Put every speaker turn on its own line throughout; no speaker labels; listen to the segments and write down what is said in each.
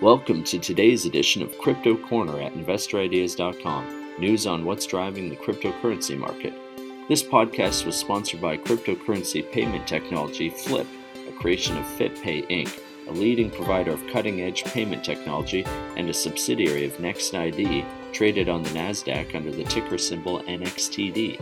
Welcome to today's edition of Crypto Corner at InvestorIdeas.com, news on what's driving the cryptocurrency market. This podcast was sponsored by cryptocurrency payment technology Flip, a creation of FitPay Inc., a leading provider of cutting edge payment technology and a subsidiary of NextID, traded on the NASDAQ under the ticker symbol NXTD.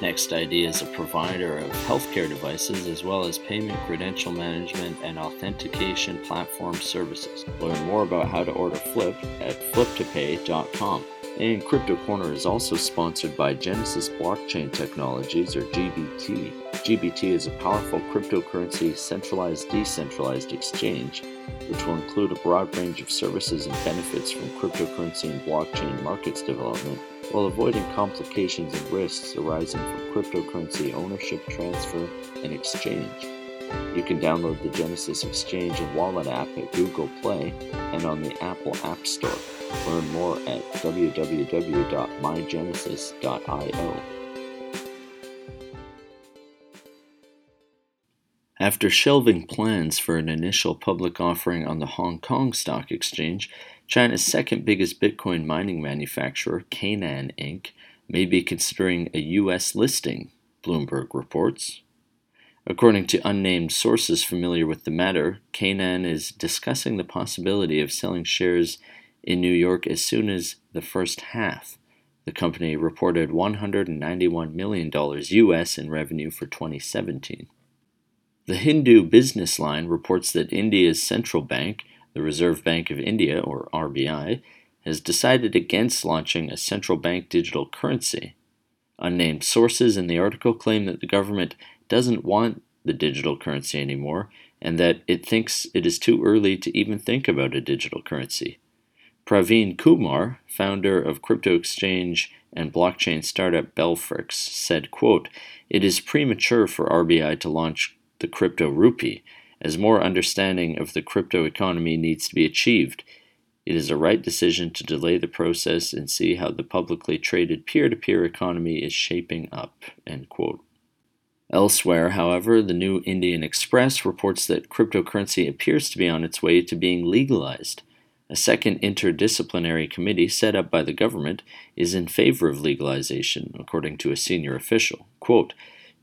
NextID is a provider of healthcare devices as well as payment credential management and authentication platform services. Learn more about how to order Flip at fliptopay.com. And Crypto Corner is also sponsored by Genesis Blockchain Technologies, or GBT. GBT is a powerful cryptocurrency centralized decentralized exchange, which will include a broad range of services and benefits from cryptocurrency and blockchain markets development, while avoiding complications and risks arising from cryptocurrency ownership, transfer, and exchange. You can download the Genesis Exchange and Wallet app at Google Play and on the Apple App Store. Learn more at www.mygenesis.io. After shelving plans for an initial public offering on the Hong Kong Stock Exchange, China's second biggest Bitcoin mining manufacturer, Canaan Inc., may be considering a U.S. listing, Bloomberg reports. According to unnamed sources familiar with the matter, Canaan is discussing the possibility of selling shares in New York as soon as the first half. The company reported $191 million US in revenue for 2017. The Hindu business line reports that India's central bank, the Reserve Bank of India, or RBI, has decided against launching a central bank digital currency. Unnamed sources in the article claim that the government doesn't want the digital currency anymore and that it thinks it is too early to even think about a digital currency. Praveen Kumar, founder of crypto exchange and blockchain startup Belfrics, said, quote, It is premature for RBI to launch the crypto rupee, as more understanding of the crypto economy needs to be achieved. It is a right decision to delay the process and see how the publicly traded peer to peer economy is shaping up. Elsewhere, however, the New Indian Express reports that cryptocurrency appears to be on its way to being legalized. A second interdisciplinary committee set up by the government is in favor of legalization, according to a senior official. Quote,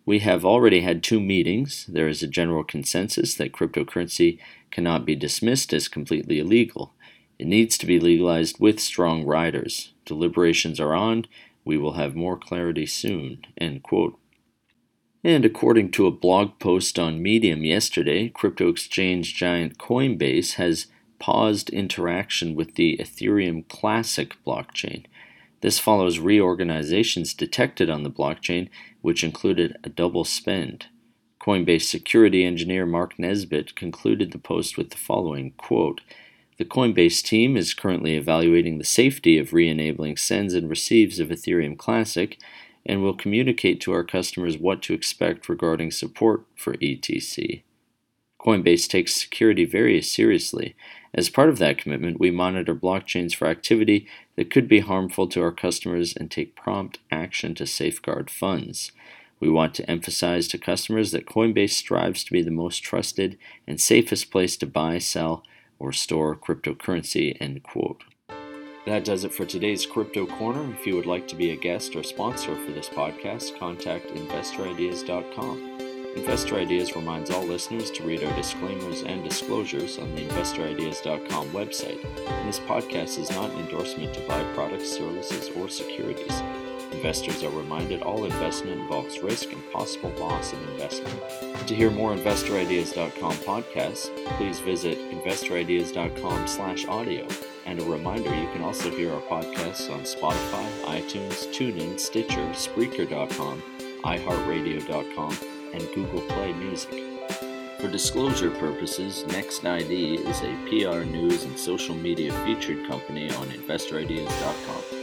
we have already had two meetings. There is a general consensus that cryptocurrency cannot be dismissed as completely illegal. It needs to be legalized with strong riders. Deliberations are on. We will have more clarity soon. And according to a blog post on Medium yesterday, crypto exchange giant Coinbase has paused interaction with the Ethereum Classic blockchain. This follows reorganizations detected on the blockchain, which included a double spend. Coinbase security engineer Mark Nesbitt concluded the post with the following quote, The Coinbase team is currently evaluating the safety of re enabling sends and receives of Ethereum Classic and will communicate to our customers what to expect regarding support for ETC. Coinbase takes security very seriously. As part of that commitment, we monitor blockchains for activity that could be harmful to our customers and take prompt action to safeguard funds. We want to emphasize to customers that Coinbase strives to be the most trusted and safest place to buy, sell, or store cryptocurrency. End quote. That does it for today's Crypto Corner. If you would like to be a guest or sponsor for this podcast, contact investorideas.com. Investor Ideas reminds all listeners to read our disclaimers and disclosures on the InvestorIdeas.com website, and this podcast is not an endorsement to buy products, services, or securities. Investors are reminded all investment involves risk and possible loss in investment. To hear more InvestorIdeas.com podcasts, please visit InvestorIdeas.com slash audio. And a reminder, you can also hear our podcasts on Spotify, iTunes, TuneIn, Stitcher, Spreaker.com, iHeartRadio.com, and Google Play Music. For disclosure purposes, Next ID is a PR news and social media featured company on InvestorIdeas.com.